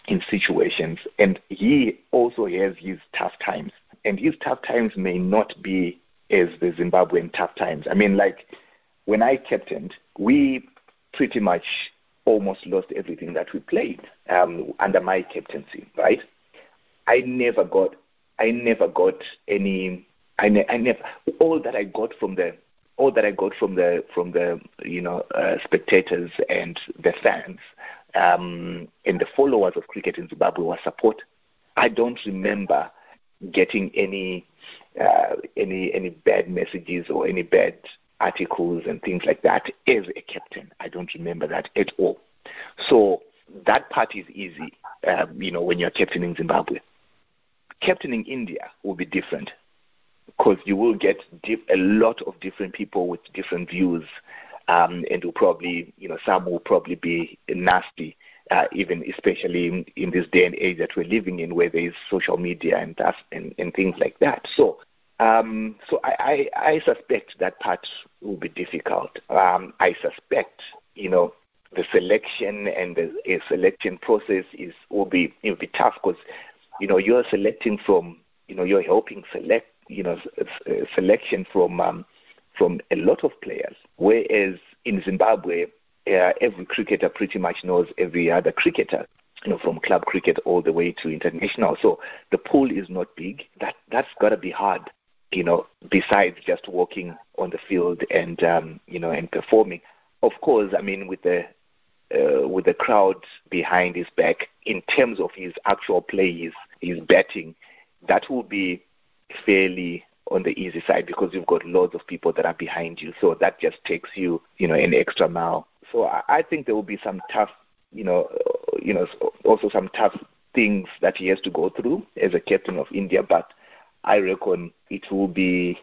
in situations, and he also has his tough times, and his tough times may not be as the Zimbabwean tough times. I mean, like when I captained, we pretty much almost lost everything that we played um, under my captaincy, right? I never got, I never got any, I, ne- I never, all that I got from the, all that I got from the, from the, you know, uh, spectators and the fans um, and the followers of cricket in Zimbabwe was support. I don't remember getting any, uh, any, any bad messages or any bad articles and things like that as a captain. I don't remember that at all. So that part is easy, um, you know, when you're captaining Zimbabwe. Captaining India will be different because you will get a lot of different people with different views, um, and will probably, you know, some will probably be nasty, uh, even especially in, in, this day and age that we're living in, where there is social media and and, and things like that. So um, so I, I, I, suspect that part will be difficult. Um, I suspect, you know, the selection and the selection process is will be will be tough because, you know, you're selecting from, you know, you're helping select, you know, selection from um, from a lot of players. Whereas in Zimbabwe, uh, every cricketer pretty much knows every other cricketer you know, from club cricket all the way to international. So the pool is not big. That that's got to be hard you know, besides just walking on the field and um, you know and performing. Of course, I mean with the uh, with the crowd behind his back, in terms of his actual play, his batting, that will be fairly on the easy side because you've got loads of people that are behind you. So that just takes you, you know, an extra mile. So I, think there will be some tough, you know, you know, also some tough things that he has to go through as a captain of India. But I reckon it will be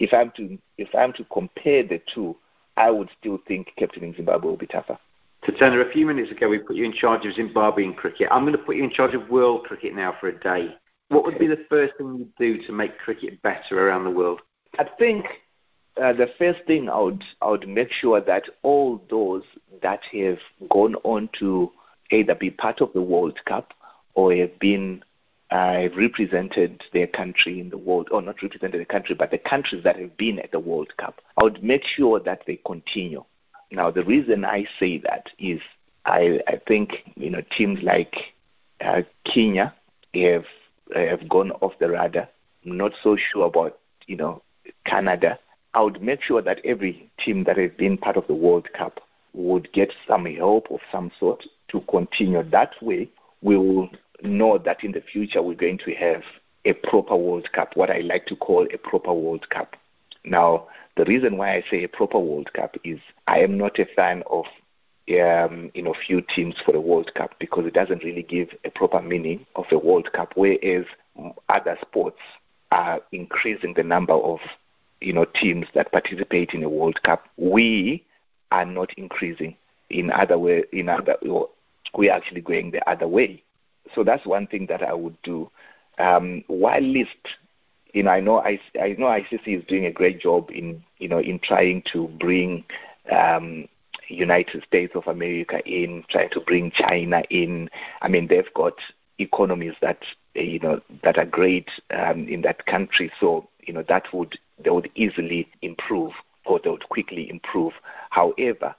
if I'm to if I'm to compare the two, I would still think captaining Zimbabwe will be tougher.
Tatenda, a few minutes ago we put you in charge of Zimbabwean cricket. I'm going to put you in charge of world cricket now for a day. What would be the first thing you'd do to make cricket better around the world?
I think uh, the first thing I would I would make sure that all those that have gone on to either be part of the World Cup or have been uh, represented their country in the world, or not represented the country, but the countries that have been at the World Cup. I would make sure that they continue. Now, the reason I say that is I, I think you know teams like uh, Kenya have have gone off the radar. I'm not so sure about you know Canada. I would make sure that every team that has been part of the World Cup would get some help of some sort to continue. That way, we will know that in the future we're going to have a proper World Cup, what I like to call a proper World Cup. Now, the reason why I say a proper World Cup is I am not a fan of um, you know few teams for the World Cup because it doesn't really give a proper meaning of a World Cup. Whereas other sports are increasing the number of you know teams that participate in a World Cup. We are not increasing. In other way, in other, we are actually going the other way so that's one thing that I would do. Um, while list, you know, I know I, I know ICC is doing a great job in you know in trying to bring um, United States of America in, trying to bring China in. I mean, they've got economies that you know that are great um, in that country. So you know that would they would easily improve or they would quickly improve. However,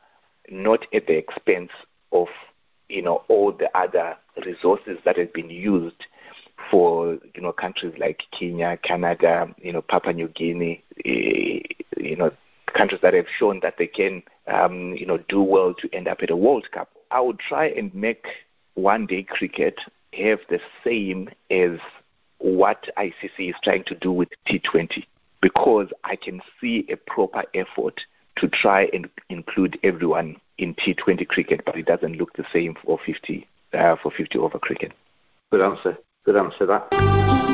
not at the expense of you know all the other resources that have been used for you know countries like Kenya, Canada, you know Papua New Guinea, eh, you know countries that have shown that they can um, you know do well to end up at a World Cup. I would try and make one day cricket have the same as what ICC is trying to do with T20 because I can see a proper effort to try and include everyone in T20 cricket, but it doesn't look the same for 50 uh, for 50 over cricket.
Good answer. Good answer that.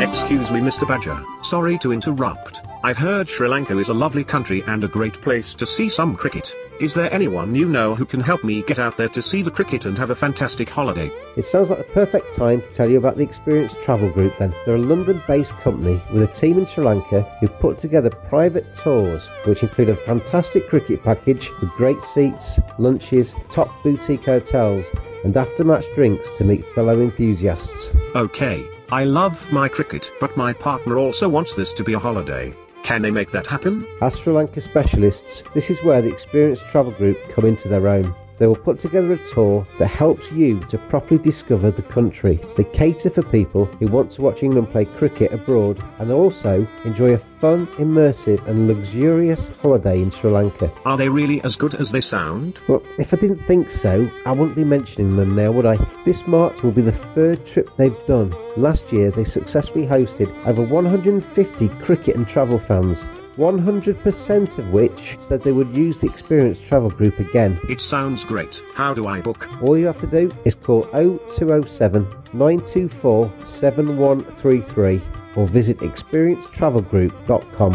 Excuse me, Mr. Badger. Sorry to interrupt. I've heard Sri Lanka is a lovely country and a great place to see some cricket. Is there anyone you know who can help me get out there to see the cricket and have a fantastic holiday?
It sounds like the perfect time to tell you about the Experience Travel Group then. They're a London based company with a team in Sri Lanka who put together private tours which include a fantastic cricket package with great seats, lunches, top boutique hotels, and after match drinks to meet fellow enthusiasts.
Okay, I love my cricket, but my partner also wants this to be a holiday. Can they make that happen?
As Sri Lanka specialists, this is where the Experience Travel Group come into their own. They will put together a tour that helps you to properly discover the country. They cater for people who want to watch England play cricket abroad and also enjoy a fun, immersive and luxurious holiday in Sri Lanka.
Are they really as good as they sound?
Well, if I didn't think so, I wouldn't be mentioning them now, would I? This March will be the third trip they've done. Last year they successfully hosted over 150 cricket and travel fans 100% of which said they would use the Experience Travel Group again.
It sounds great. How do I book?
All you have to do is call 0207 924 7133 or visit experiencetravelgroup.com.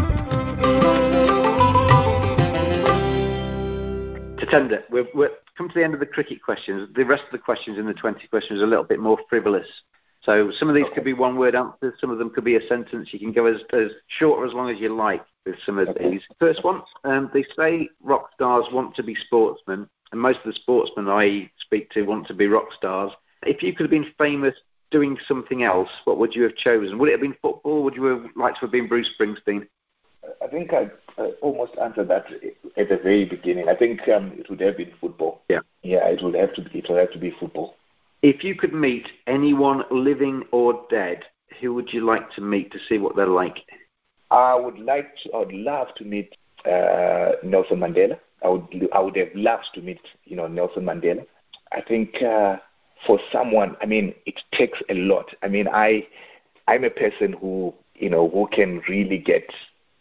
Tatenda, we've, we've come to the end of the cricket questions. The rest of the questions in the 20 questions are a little bit more frivolous. So some of these could be one word answers, some of them could be a sentence. You can go as, as short or as long as you like with some of these. First one, um, they say rock stars want to be sportsmen, and most of the sportsmen I speak to want to be rock stars. If you could have been famous doing something else, what would you have chosen? Would it have been football? Would you have liked to have been Bruce Springsteen?
I think I, I almost answered that at the very beginning. I think um, it would have been football.
Yeah.
Yeah, it would have to be. It would have to be football.
If you could meet anyone living or dead, who would you like to meet to see what they're like?
I would like to, I would love to meet uh, Nelson Mandela. I would I would have loved to meet you know Nelson Mandela. I think uh, for someone, I mean, it takes a lot. I mean, I I'm a person who you know who can really get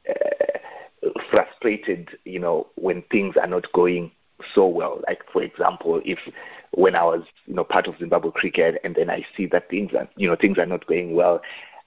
uh, frustrated, you know, when things are not going so well. Like for example, if when I was you know part of Zimbabwe cricket and then I see that things are you know things are not going well,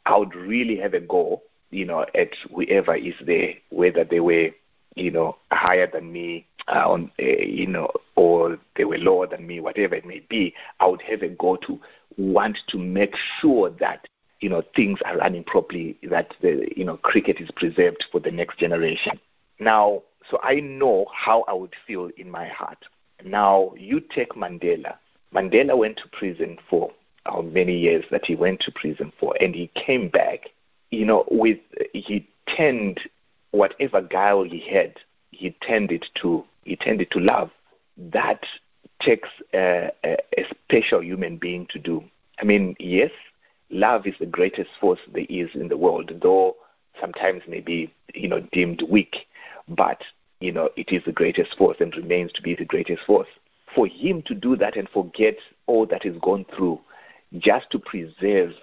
I would really have a go you know at whoever is there, whether they were you know higher than me uh, on uh, you know or they were lower than me, whatever it may be. I would have a go to want to make sure that you know things are running properly, that the you know cricket is preserved for the next generation. Now, so I know how I would feel in my heart. Now, you take Mandela. Mandela went to prison for how many years that he went to prison for, and he came back. You know, with he turned whatever guile he had, he turned it to he turned it to love. That takes a, a, a special human being to do. I mean, yes, love is the greatest force there is in the world, though sometimes maybe you know deemed weak, but you know it is the greatest force and remains to be the greatest force. For him to do that and forget all that he's gone through, just to preserve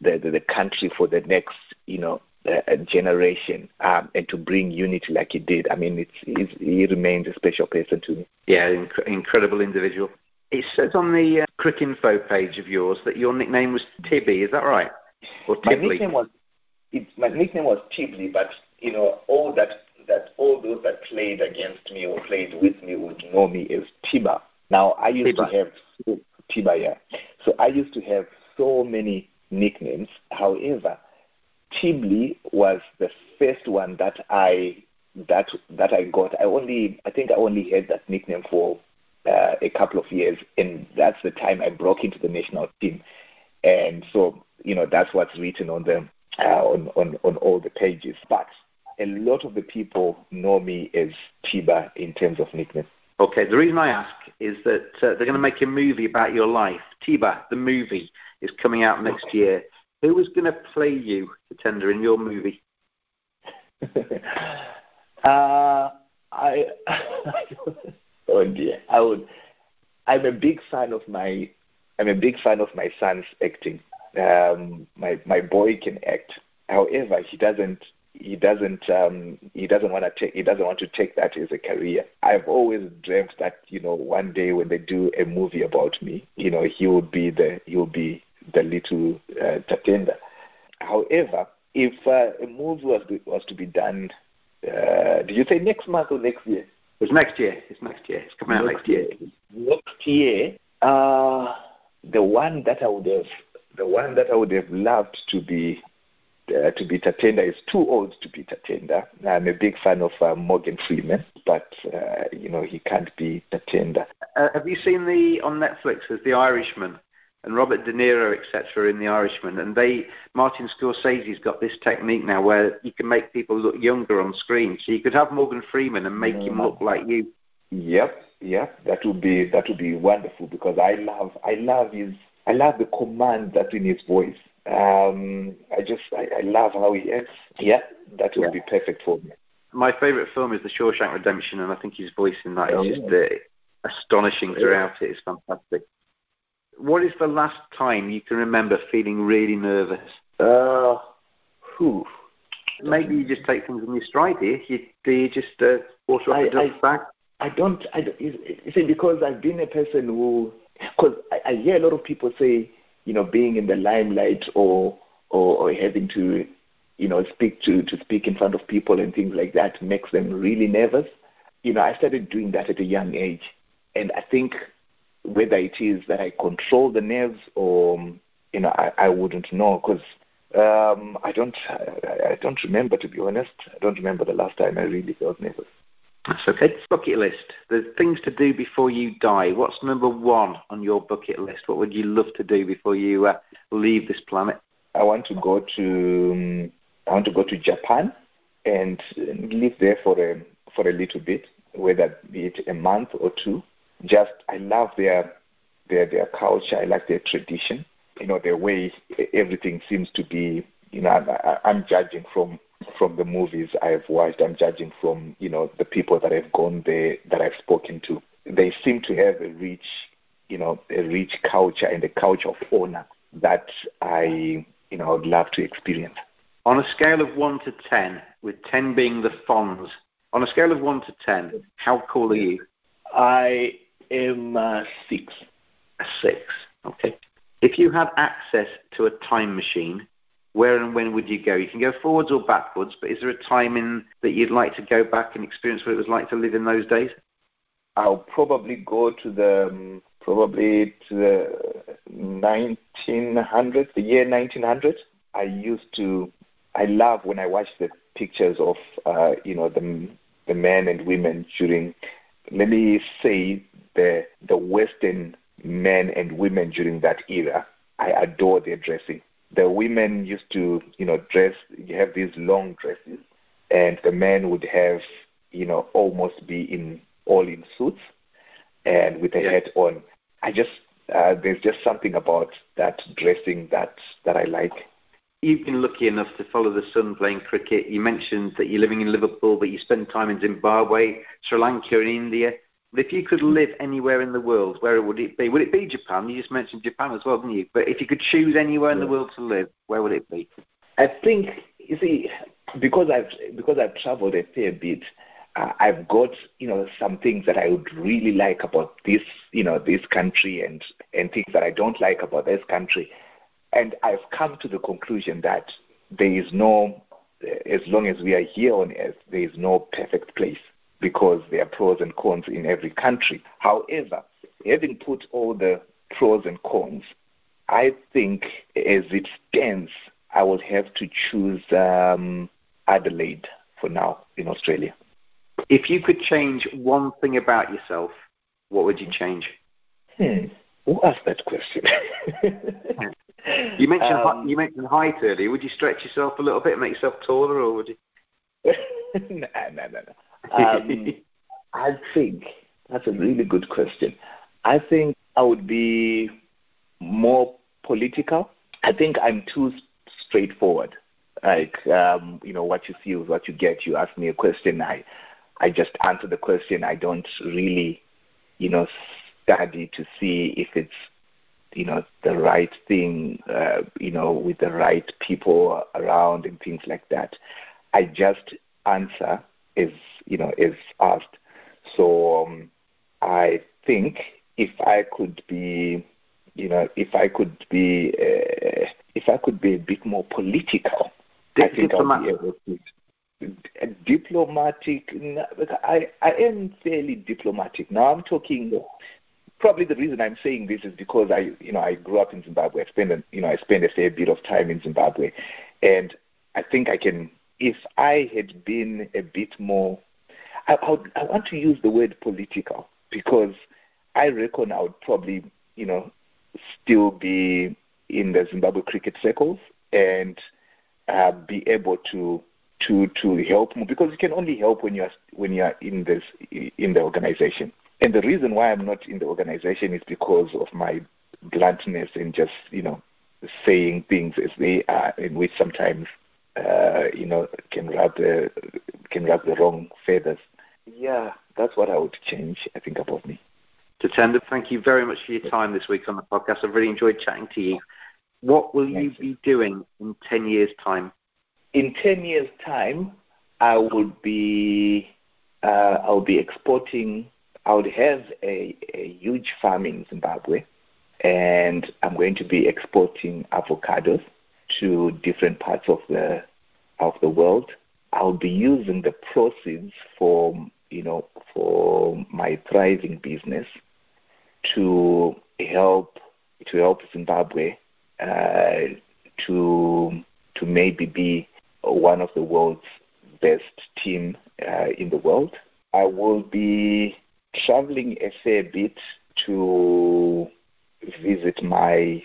the, the, the country for the next you know uh, generation um, and to bring unity like he did. I mean, it's, it's, he remains a special person to me.
Yeah, inc- incredible individual. It says on the uh, Cricinfo page of yours that your nickname was Tibby. Is that right? Or
My nickname was it, my nickname was Tibley, but you know all that that all those that played against me or played with me would know me as Tiba. Now I used
Tiba.
to have Tiba, yeah. So I used to have so many nicknames. However, Tibley was the first one that I that that I got. I only I think I only had that nickname for uh, a couple of years, and that's the time I broke into the national team. And so you know that's what's written on the uh, on, on on all the pages. But a lot of the people know me as Tiba in terms of nickname.
Okay, the reason I ask is that uh, they're going to make a movie about your life. Tiba, the movie, is coming out next year. Who is going to play you, Tatenda, in your movie?
uh, I, oh dear, I would. I'm a big fan of my. I'm a big fan of my son's acting. Um, my my boy can act. However, he doesn't he doesn't um, he doesn't want to take he doesn't want to take that as a career. I've always dreamt that you know one day when they do a movie about me, you know he would be the he would be the little uh, Tatenda. However, if uh, a movie was was to be done, uh, did you say next month or next year?
It's next year. It's next year. It's coming out next, year.
Next year, uh, the one that I would have the one that I would have loved to be uh, to be Tatenda is too old to be Tatenda. I'm a big fan of uh, Morgan Freeman, but uh, you know he can't be Tatenda.
Uh, have you seen the on Netflix? There's The Irishman and Robert De Niro, etc., in The Irishman, and they Martin Scorsese's got this technique now where you can make people look younger on screen. So you could have Morgan Freeman and make mm. him look like you.
Yep, yep, that would be that would be wonderful because I love I love his I love the command that's in his voice. Um, I just I, I love how he acts. Yeah, that would yeah. be perfect for me.
My favourite film is The Shawshank Redemption, and I think his voice in that oh, is just uh, astonishing throughout yeah. it. It's fantastic. What is the last time you can remember feeling really nervous?
Uh, whew.
Maybe you just take things in your stride here. You, do you just uh, water off the back?
I don't. I don't. You see, because I've been a person who, because I, I hear a lot of people say you know, being in the limelight or, or, or having to, you know, speak to, to speak in front of people and things like that makes them really nervous. You know, I started doing that at a young age. And I think whether it is that I control the nerves or, you know, I, I wouldn't know because um, I don't, I, I don't remember to be honest. I don't remember the last time I really felt nervous.
That's okay. Bucket list. The things to do before you die. What's number one on your bucket list? What would you love to do before you uh, leave this planet?
I want to go to um, I want to go to Japan and live there for a for a little bit, whether be it a month or two. Just I love their their their culture. I like their tradition. You know the way everything seems to be. You know I, I'm judging from from the movies I've watched, I'm judging from you know the people that I've gone there that I've spoken to. They seem to have a rich, you know, a rich culture and a culture of honor that I, you know, would love to experience.
On a scale of one to ten, with ten being the Fonz, on a scale of one to ten, how cool are you?
I am a six.
A six. Okay. If you had access to a time machine, where and when would you go? You can go forwards or backwards, but is there a time in that you'd like to go back and experience what it was like to live in those days?
I'll probably go to the um, probably to the 1900s, the year 1900. I used to, I love when I watch the pictures of, uh, you know, the the men and women during, let me say, the the Western men and women during that era. I adore their dressing the women used to, you know, dress, you have these long dresses, and the men would have, you know, almost be in all in suits and with a yeah. hat on. I just, uh, there's just something about that dressing that that I like.
You've been lucky enough to follow the sun playing cricket. You mentioned that you're living in Liverpool, but you spend time in Zimbabwe, Sri Lanka, and India. But if you could live anywhere in the world, where would it be? Would it be Japan? You just mentioned Japan as well, didn't you? But if you could choose anywhere in the world to live, where would it be?
I think you see, because I've because I've travelled a fair bit, uh, I've got you know some things that I would really like about this you know this country and and things that I don't like about this country, and I've come to the conclusion that there is no, as long as we are here on earth, there is no perfect place because there are pros and cons in every country. However, having put all the pros and cons, I think as it stands, I will have to choose um, Adelaide for now in Australia.
If you could change one thing about yourself, what would you change?
Hmm. Who asked that question?
you mentioned um, you mentioned height earlier. Would you stretch yourself a little bit, make yourself taller, or would you?
no, no, no, no. Um, I think That's a really good question. I think I would be more political. I think I'm too straightforward. Like, um, you know, what you see is what you get. You ask me a question, I, I just answer the question. I don't really, you know, study to see if it's, you know, the right thing, uh, you know, with the right people around and things like that. I just answer as, you know, as asked. So um, I think if I could be, you know, if I could be, uh, if I could be a bit more political, I think I'll be able to. Diplomatic. I I am fairly diplomatic. Now I'm talking. Probably the reason I'm saying this is because I, you know, I grew up in Zimbabwe. I spent, a, you know, I spent a fair bit of time in Zimbabwe, and I think I can. If I had been a bit more, I, I, would, I want to use the word political because I reckon I would probably, you know, still be in the Zimbabwe cricket circles and uh, be able to to to help more because you can only help when you are when you are in this in the organization. And the reason why I'm not in the organization is because of my bluntness and just you know saying things as they are, in which sometimes uh, you know can rub the can rub the wrong feathers. Yeah, that's what I would change. I think about me.
Tatenda, thank you very much for your time this week on the podcast. I've really enjoyed chatting to you. What will you be doing in 10 years' time?
In 10 years' time, I will be uh, I'll be exporting. I would have a, a huge farm in Zimbabwe, and I'm going to be exporting avocados to different parts of the of the world. I'll be using the proceeds for you know for my thriving business to help to help Zimbabwe uh, to to maybe be one of the world's best team uh, in the world. I will be traveling a fair bit to visit my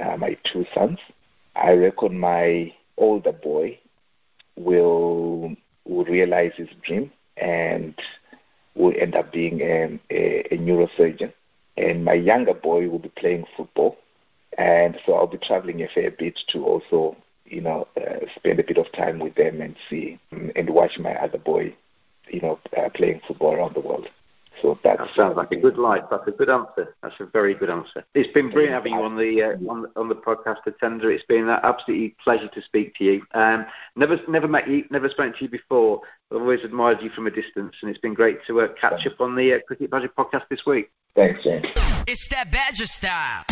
uh, my two sons. I reckon my older boy will will realize his dream and will end up being a, a, a neurosurgeon. And my younger boy will be playing football and so I'll be traveling a fair bit to also, you know, uh, spend a bit of time with them and see and watch my other boy, you know, uh, playing football around the world. So that
sounds like a good life. That's a good answer. That's a very good answer. It's been brilliant having you on the uh, on, on the podcast, Tatenda. It's been an absolutely pleasure to speak to you. Um, never never met you, never spoken to you before. I've always admired you from a distance, and it's been great to uh, catch up on the uh, Cricket Badger podcast this week.
Thanks, James.
It's that Badger style.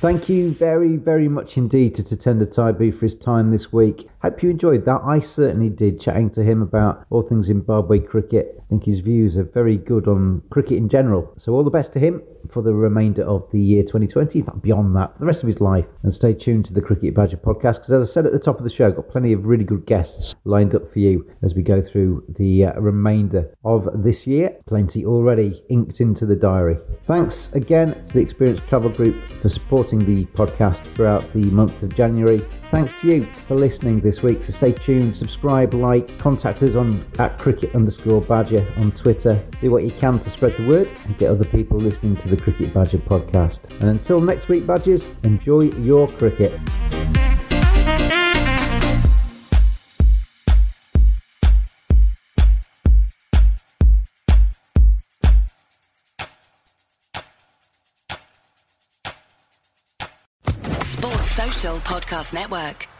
Thank you very, very much indeed to Tatenda Taibu for his time this week. Hope you enjoyed that. I certainly did, chatting to him about all things Zimbabwe cricket. I think his views are very good on cricket in general. So all the best to him for the remainder of the year 2020, beyond that, the rest of his life. And stay tuned to the Cricket Badger podcast because, as I said at the top of the show, I've got plenty of really good guests lined up for you as we go through the uh, remainder of this year. Plenty already inked into the diary. Thanks again to the Experience Travel Group for supporting the podcast throughout the month of January. Thanks to you for listening this week. So stay tuned, subscribe, like, contact us on at cricket underscore badger on Twitter. Do what you can to spread the word and get other people listening to the Cricket Badger podcast. And until next week, Badgers, enjoy your cricket.
Podcast Network.